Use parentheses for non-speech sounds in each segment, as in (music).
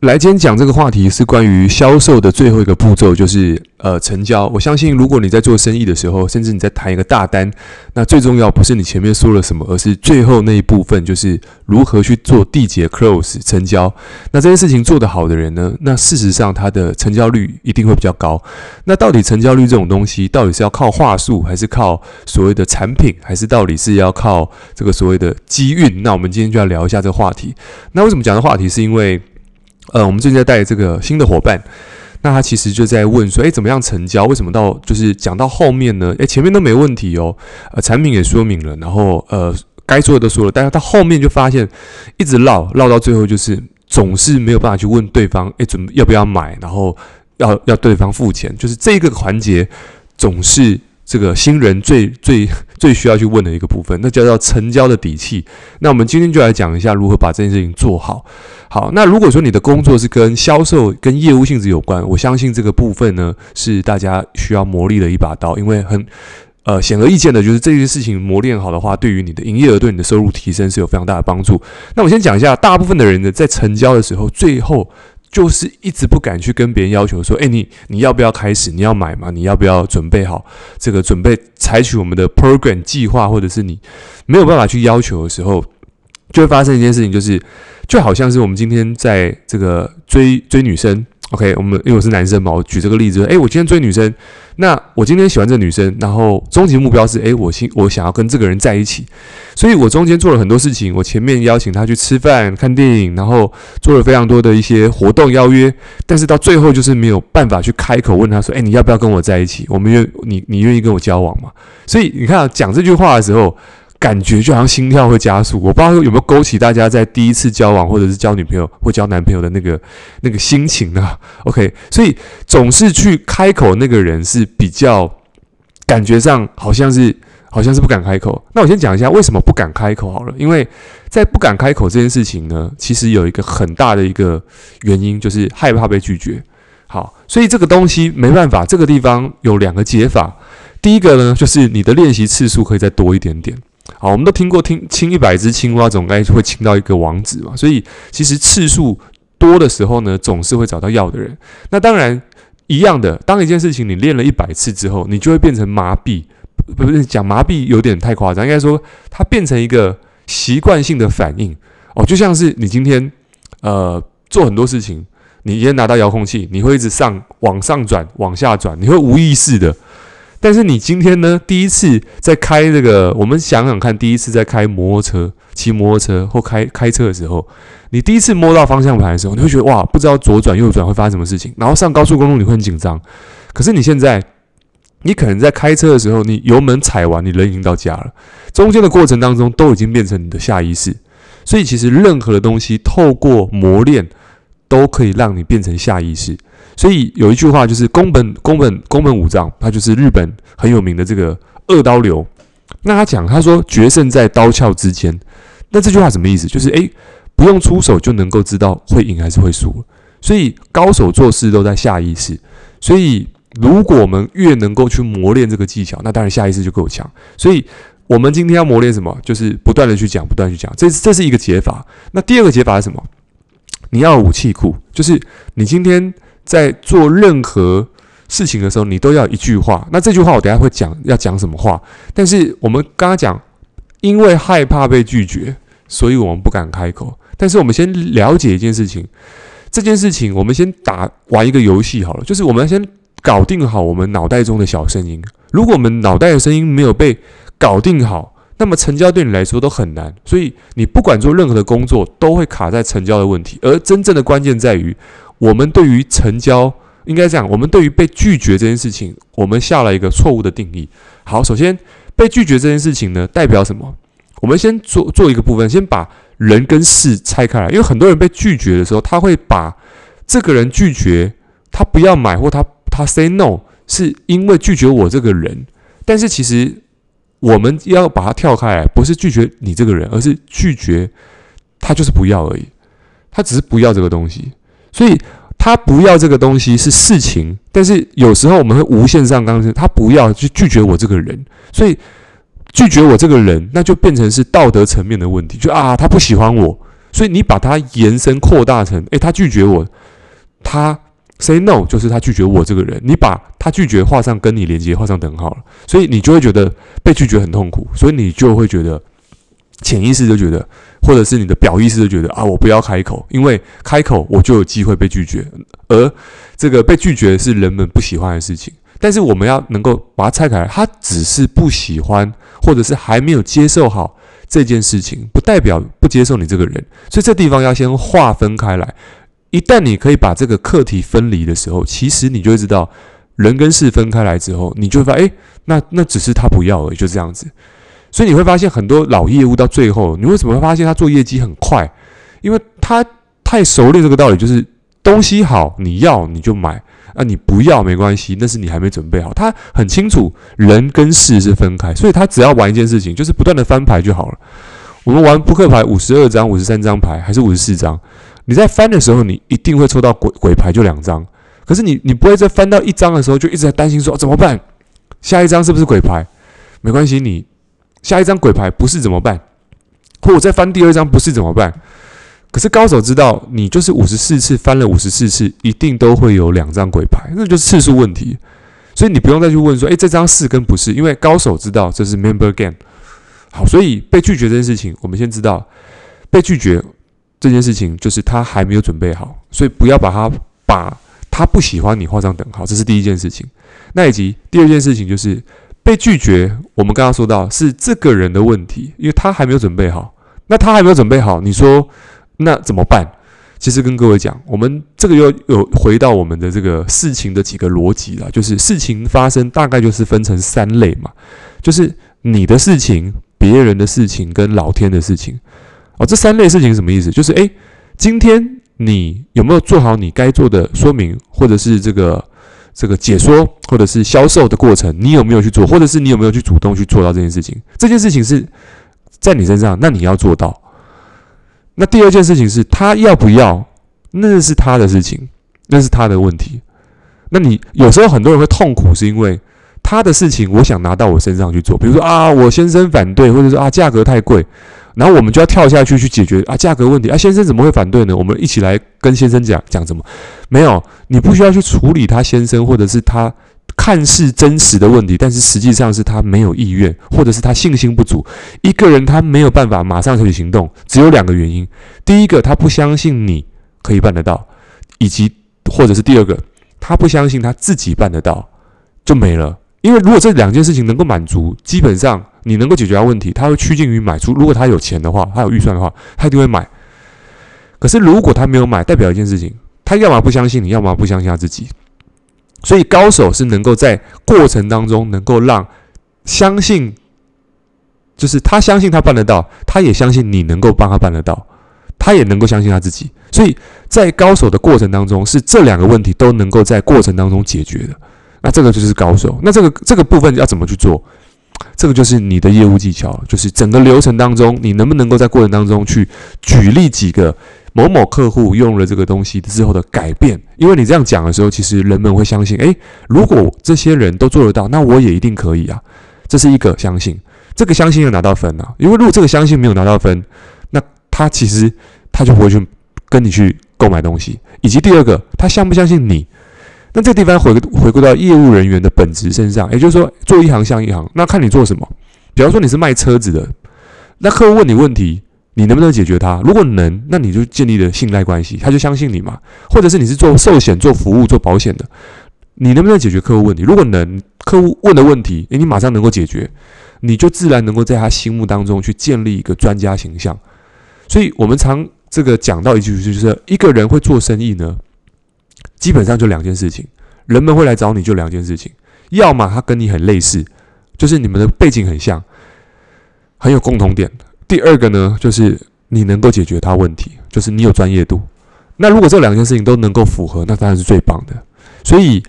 来，今天讲这个话题是关于销售的最后一个步骤，就是呃成交。我相信，如果你在做生意的时候，甚至你在谈一个大单，那最重要不是你前面说了什么，而是最后那一部分，就是如何去做缔结 close 成交。那这件事情做得好的人呢，那事实上他的成交率一定会比较高。那到底成交率这种东西，到底是要靠话术，还是靠所谓的产品，还是到底是要靠这个所谓的机运？那我们今天就要聊一下这个话题。那为什么讲这个话题？是因为呃，我们最近在带这个新的伙伴，那他其实就在问说，诶，怎么样成交？为什么到就是讲到后面呢？诶，前面都没问题哦，呃，产品也说明了，然后呃，该说的都说了，但是到后面就发现一直绕绕到最后，就是总是没有办法去问对方，诶，准要不要买，然后要要对方付钱，就是这个环节总是。这个新人最最最需要去问的一个部分，那叫做成交的底气。那我们今天就来讲一下如何把这件事情做好。好，那如果说你的工作是跟销售、跟业务性质有关，我相信这个部分呢是大家需要磨砺的一把刀，因为很呃显而易见的就是这些事情磨练好的话，对于你的营业额、对你的收入提升是有非常大的帮助。那我先讲一下，大部分的人呢在成交的时候，最后。就是一直不敢去跟别人要求说，诶，你你要不要开始？你要买吗？你要不要准备好这个准备采取我们的 program 计划，或者是你没有办法去要求的时候，就会发生一件事情，就是就好像是我们今天在这个追追女生。OK，我们因为我是男生嘛，我举这个例子，诶，我今天追女生，那我今天喜欢这女生，然后终极目标是，诶，我心我想要跟这个人在一起，所以我中间做了很多事情，我前面邀请她去吃饭、看电影，然后做了非常多的一些活动邀约，但是到最后就是没有办法去开口问她说，诶，你要不要跟我在一起？我们愿你你愿意跟我交往吗？所以你看，讲这句话的时候。感觉就好像心跳会加速，我不知道有没有勾起大家在第一次交往或者是交女朋友或交男朋友的那个那个心情呢？OK，所以总是去开口那个人是比较感觉上好像是好像是不敢开口。那我先讲一下为什么不敢开口好了，因为在不敢开口这件事情呢，其实有一个很大的一个原因就是害怕被拒绝。好，所以这个东西没办法，这个地方有两个解法。第一个呢，就是你的练习次数可以再多一点点。好，我们都听过听亲一百只青蛙，总该会亲到一个王子嘛。所以其实次数多的时候呢，总是会找到要的人。那当然一样的，当一件事情你练了一百次之后，你就会变成麻痹，不是讲麻痹有点太夸张，应该说它变成一个习惯性的反应哦，就像是你今天呃做很多事情，你今天拿到遥控器，你会一直上往上转、往下转，你会无意识的。但是你今天呢？第一次在开这个，我们想想看，第一次在开摩托车、骑摩托车或开开车的时候，你第一次摸到方向盘的时候，你会觉得哇，不知道左转右转会发生什么事情。然后上高速公路你会很紧张。可是你现在，你可能在开车的时候，你油门踩完，你人已经到家了。中间的过程当中都已经变成你的下意识。所以其实任何的东西，透过磨练，都可以让你变成下意识。所以有一句话就是宫本宫本宫本武藏，他就是日本很有名的这个二刀流。那他讲，他说决胜在刀鞘之间。那这句话什么意思？就是诶，不用出手就能够知道会赢还是会输。所以高手做事都在下意识。所以如果我们越能够去磨练这个技巧，那当然下意识就够强。所以我们今天要磨练什么？就是不断的去讲，不断去讲。这这是一个解法。那第二个解法是什么？你要武器库，就是你今天。在做任何事情的时候，你都要一句话。那这句话我等下会讲，要讲什么话？但是我们刚刚讲，因为害怕被拒绝，所以我们不敢开口。但是我们先了解一件事情，这件事情我们先打玩一个游戏好了，就是我们先搞定好我们脑袋中的小声音。如果我们脑袋的声音没有被搞定好，那么成交对你来说都很难。所以你不管做任何的工作，都会卡在成交的问题。而真正的关键在于。我们对于成交应该这样，我们对于被拒绝这件事情，我们下了一个错误的定义。好，首先被拒绝这件事情呢，代表什么？我们先做做一个部分，先把人跟事拆开来。因为很多人被拒绝的时候，他会把这个人拒绝他不要买或他他 say no，是因为拒绝我这个人。但是其实我们要把它跳开来，不是拒绝你这个人，而是拒绝他就是不要而已，他只是不要这个东西。所以他不要这个东西是事情，但是有时候我们会无限上纲，他不要去拒绝我这个人，所以拒绝我这个人，那就变成是道德层面的问题，就啊他不喜欢我，所以你把它延伸扩大成，诶，他拒绝我，他 say no 就是他拒绝我这个人，你把他拒绝画上跟你连接，画上等号了，所以你就会觉得被拒绝很痛苦，所以你就会觉得潜意识就觉得，或者是你的表意识就觉得啊，我不要开口，因为开口我就有机会被拒绝，而这个被拒绝是人们不喜欢的事情。但是我们要能够把它拆开来，他只是不喜欢，或者是还没有接受好这件事情，不代表不接受你这个人。所以这地方要先划分开来。一旦你可以把这个课题分离的时候，其实你就会知道，人跟事分开来之后，你就会发现，诶，那那只是他不要而已，就这样子。所以你会发现很多老业务到最后，你为什么会发现他做业绩很快？因为他太熟练这个道理，就是东西好，你要你就买。啊，你不要没关系，那是你还没准备好。他很清楚人跟事是分开，所以他只要玩一件事情，就是不断的翻牌就好了。我们玩扑克牌，五十二张、五十三张牌还是五十四张？你在翻的时候，你一定会抽到鬼鬼牌，就两张。可是你你不会在翻到一张的时候就一直在担心说，怎么办？下一张是不是鬼牌？没关系，你下一张鬼牌不是怎么办？或我再翻第二张不是怎么办？可是高手知道，你就是五十四次翻了五十四次，一定都会有两张鬼牌，那就是次数问题。所以你不用再去问说，诶，这张是跟不是？因为高手知道这是 member game。好，所以被拒绝这件事情，我们先知道被拒绝这件事情就是他还没有准备好，所以不要把他把他不喜欢你画上等号，这是第一件事情。那以及第二件事情就是被拒绝，我们刚刚说到是这个人的问题，因为他还没有准备好。那他还没有准备好，你说？那怎么办？其实跟各位讲，我们这个又有回到我们的这个事情的几个逻辑了，就是事情发生大概就是分成三类嘛，就是你的事情、别人的事情跟老天的事情。哦，这三类事情什么意思？就是诶，今天你有没有做好你该做的说明，或者是这个这个解说，或者是销售的过程，你有没有去做，或者是你有没有去主动去做到这件事情？这件事情是在你身上，那你要做到。那第二件事情是他要不要，那是他的事情，那是他的问题。那你有时候很多人会痛苦，是因为他的事情，我想拿到我身上去做。比如说啊，我先生反对，或者说啊，价格太贵，然后我们就要跳下去去解决啊，价格问题啊，先生怎么会反对呢？我们一起来跟先生讲讲什么？没有，你不需要去处理他先生，或者是他。看似真实的问题，但是实际上是他没有意愿，或者是他信心不足。一个人他没有办法马上采取行动，只有两个原因：第一个，他不相信你可以办得到；以及或者是第二个，他不相信他自己办得到，就没了。因为如果这两件事情能够满足，基本上你能够解决他问题，他会趋近于买出。如果他有钱的话，他有预算的话，他一定会买。可是如果他没有买，代表一件事情：他要么不相信你，要么不相信他自己。所以高手是能够在过程当中能够让相信，就是他相信他办得到，他也相信你能够帮他办得到，他也能够相信他自己。所以在高手的过程当中，是这两个问题都能够在过程当中解决的。那这个就是高手。那这个这个部分要怎么去做？这个就是你的业务技巧，就是整个流程当中，你能不能够在过程当中去举例几个。某某客户用了这个东西之后的改变，因为你这样讲的时候，其实人们会相信，诶，如果这些人都做得到，那我也一定可以啊。这是一个相信，这个相信要拿到分啊。因为如果这个相信没有拿到分，那他其实他就不会去跟你去购买东西。以及第二个，他相不相信你？那这个地方回回归到业务人员的本质身上，也就是说，做一行像一行，那看你做什么。比方说你是卖车子的，那客户问你问题。你能不能解决他？如果能，那你就建立了信赖关系，他就相信你嘛。或者是你是做寿险、做服务、做保险的，你能不能解决客户问题？如果能，客户问的问题，诶，你马上能够解决，你就自然能够在他心目当中去建立一个专家形象。所以，我们常这个讲到一句，就是一个人会做生意呢，基本上就两件事情，人们会来找你就两件事情，要么他跟你很类似，就是你们的背景很像，很有共同点。第二个呢，就是你能够解决他问题，就是你有专业度。那如果这两件事情都能够符合，那当然是最棒的。所以，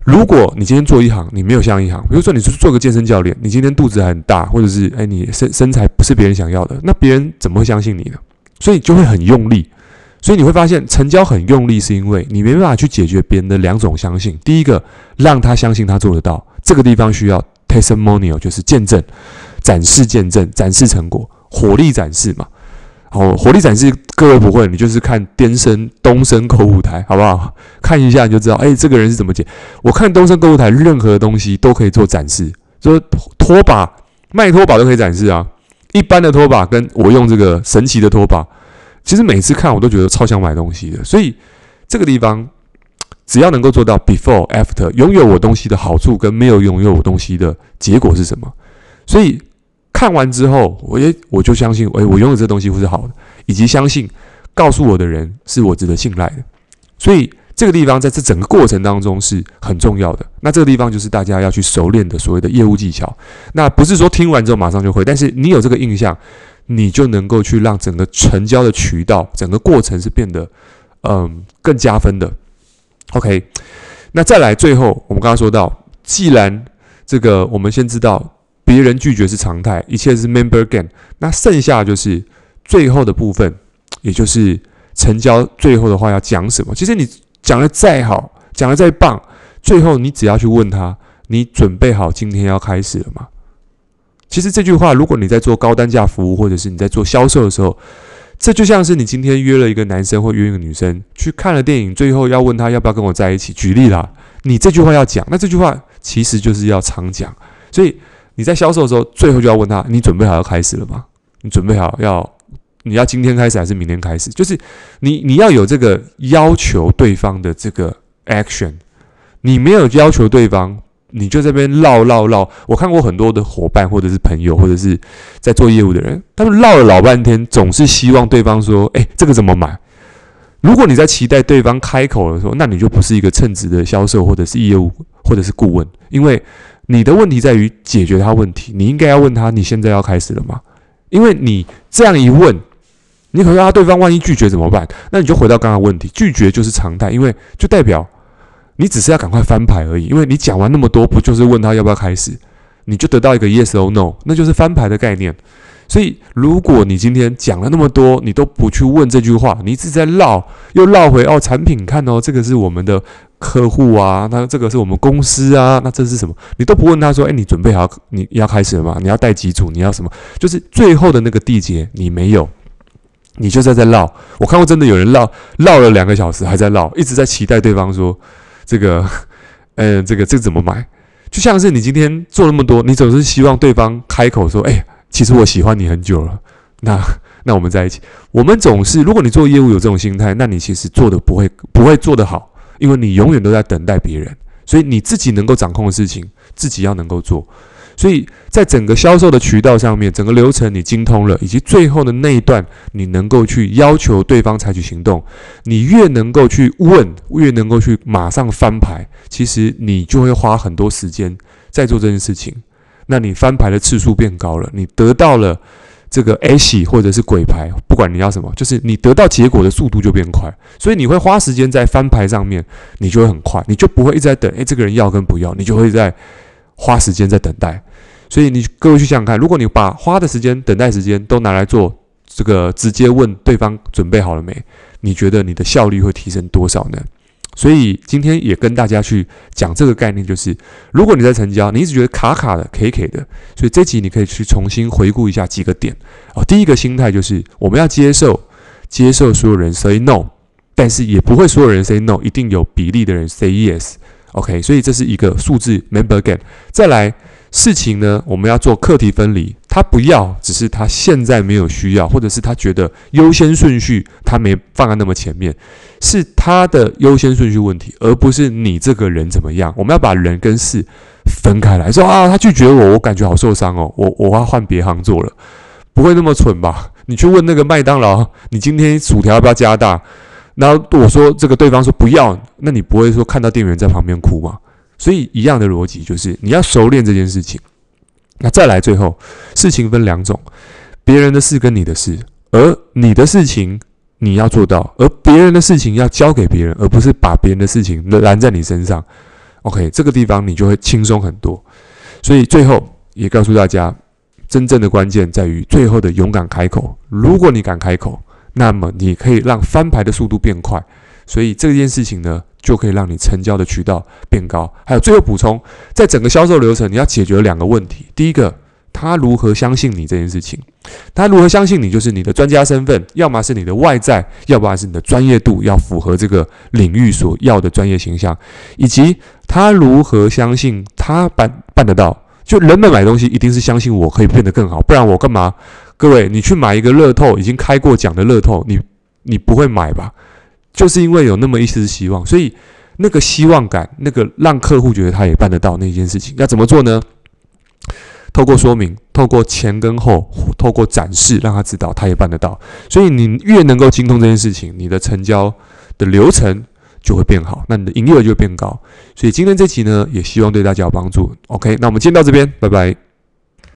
如果你今天做一行，你没有像一行，比如说你是做个健身教练，你今天肚子很大，或者是哎你身身材不是别人想要的，那别人怎么会相信你呢？所以就会很用力。所以你会发现成交很用力，是因为你没办法去解决别人的两种相信。第一个，让他相信他做得到，这个地方需要 testimonial，就是见证。展示见证，展示成果，火力展示嘛。好，火力展示各位不会，你就是看东森东升购物台，好不好？看一下你就知道，哎，这个人是怎么解。我看东升购物台，任何东西都可以做展示，就是拖把卖拖把都可以展示啊。一般的拖把跟我用这个神奇的拖把，其实每次看我都觉得超想买东西的。所以这个地方 (tsk) 只要能够做到 before after，拥有我东西的好处跟没有拥有我东西的结果是什么？所以。看完之后，我也我就相信，哎，我拥有这东西会是好的，以及相信告诉我的人是我值得信赖的。所以这个地方在这整个过程当中是很重要的。那这个地方就是大家要去熟练的所谓的业务技巧。那不是说听完之后马上就会，但是你有这个印象，你就能够去让整个成交的渠道，整个过程是变得嗯更加分的。OK，那再来最后，我们刚刚说到，既然这个我们先知道。别人拒绝是常态，一切是 member gain。那剩下就是最后的部分，也就是成交。最后的话要讲什么？其实你讲的再好，讲的再棒，最后你只要去问他：你准备好今天要开始了吗？其实这句话，如果你在做高单价服务，或者是你在做销售的时候，这就像是你今天约了一个男生或约一个女生去看了电影，最后要问他要不要跟我在一起。举例啦，你这句话要讲，那这句话其实就是要常讲，所以。你在销售的时候，最后就要问他：你准备好要开始了吗？你准备好要你要今天开始还是明天开始？就是你你要有这个要求对方的这个 action。你没有要求对方，你就这边唠唠唠。我看过很多的伙伴或者是朋友或者是在做业务的人，他们唠了老半天，总是希望对方说：“诶，这个怎么买？”如果你在期待对方开口的时候，那你就不是一个称职的销售或者是业务或者是顾问，因为。你的问题在于解决他问题，你应该要问他：你现在要开始了吗？因为你这样一问，你可能他对方万一拒绝怎么办？那你就回到刚刚问题，拒绝就是常态，因为就代表你只是要赶快翻牌而已。因为你讲完那么多，不就是问他要不要开始？你就得到一个 yes or no，那就是翻牌的概念。所以，如果你今天讲了那么多，你都不去问这句话，你一直在绕，又绕回哦，产品看哦，这个是我们的。客户啊，那这个是我们公司啊，那这是什么？你都不问他说，哎，你准备好你要开始了吗？你要带几组？你要什么？就是最后的那个缔结，你没有，你就在在绕。我看过真的有人绕绕了两个小时还在绕，一直在期待对方说这个，嗯，(laughs) 这个这个怎么买？就像是你今天做那么多，你总是希望对方开口说，哎，其实我喜欢你很久了，(laughs) 那那我们在一起。我们总是，如果你做业务有这种心态，那你其实做的不会不会做得好。因为你永远都在等待别人，所以你自己能够掌控的事情，自己要能够做。所以在整个销售的渠道上面，整个流程你精通了，以及最后的那一段，你能够去要求对方采取行动。你越能够去问，越能够去马上翻牌，其实你就会花很多时间在做这件事情。那你翻牌的次数变高了，你得到了。这个 A 喜或者是鬼牌，不管你要什么，就是你得到结果的速度就变快，所以你会花时间在翻牌上面，你就会很快，你就不会一直在等，诶，这个人要跟不要，你就会在花时间在等待。所以你各位去想想看，如果你把花的时间、等待时间都拿来做这个直接问对方准备好了没，你觉得你的效率会提升多少呢？所以今天也跟大家去讲这个概念，就是如果你在成交，你一直觉得卡卡的、K K 的，所以这集你可以去重新回顾一下几个点哦。第一个心态就是我们要接受，接受所有人 say no，但是也不会所有人 say no，一定有比例的人 say yes。OK，所以这是一个数字 member gain。再来。事情呢，我们要做课题分离。他不要，只是他现在没有需要，或者是他觉得优先顺序他没放在那么前面，是他的优先顺序问题，而不是你这个人怎么样。我们要把人跟事分开来说啊，他拒绝我，我感觉好受伤哦，我我要换别行做了，不会那么蠢吧？你去问那个麦当劳，你今天薯条要不要加大？然后我说这个对方说不要，那你不会说看到店员在旁边哭吗？所以一样的逻辑就是你要熟练这件事情。那再来最后，事情分两种：别人的事跟你的事，而你的事情你要做到，而别人的事情要交给别人，而不是把别人的事情揽在你身上。OK，这个地方你就会轻松很多。所以最后也告诉大家，真正的关键在于最后的勇敢开口。如果你敢开口，那么你可以让翻牌的速度变快。所以这件事情呢，就可以让你成交的渠道变高。还有最后补充，在整个销售流程，你要解决两个问题：第一个，他如何相信你这件事情；他如何相信你？就是你的专家身份，要么是你的外在，要不然是你的专业度，要符合这个领域所要的专业形象，以及他如何相信他办办得到？就人们买东西一定是相信我可以变得更好，不然我干嘛？各位，你去买一个乐透已经开过奖的乐透，你你不会买吧？就是因为有那么一丝希望，所以那个希望感，那个让客户觉得他也办得到那件事情，要怎么做呢？透过说明，透过前跟后，透过展示，让他知道他也办得到。所以你越能够精通这件事情，你的成交的流程就会变好，那你的营业额就会变高。所以今天这集呢，也希望对大家有帮助。OK，那我们今天到这边，拜拜。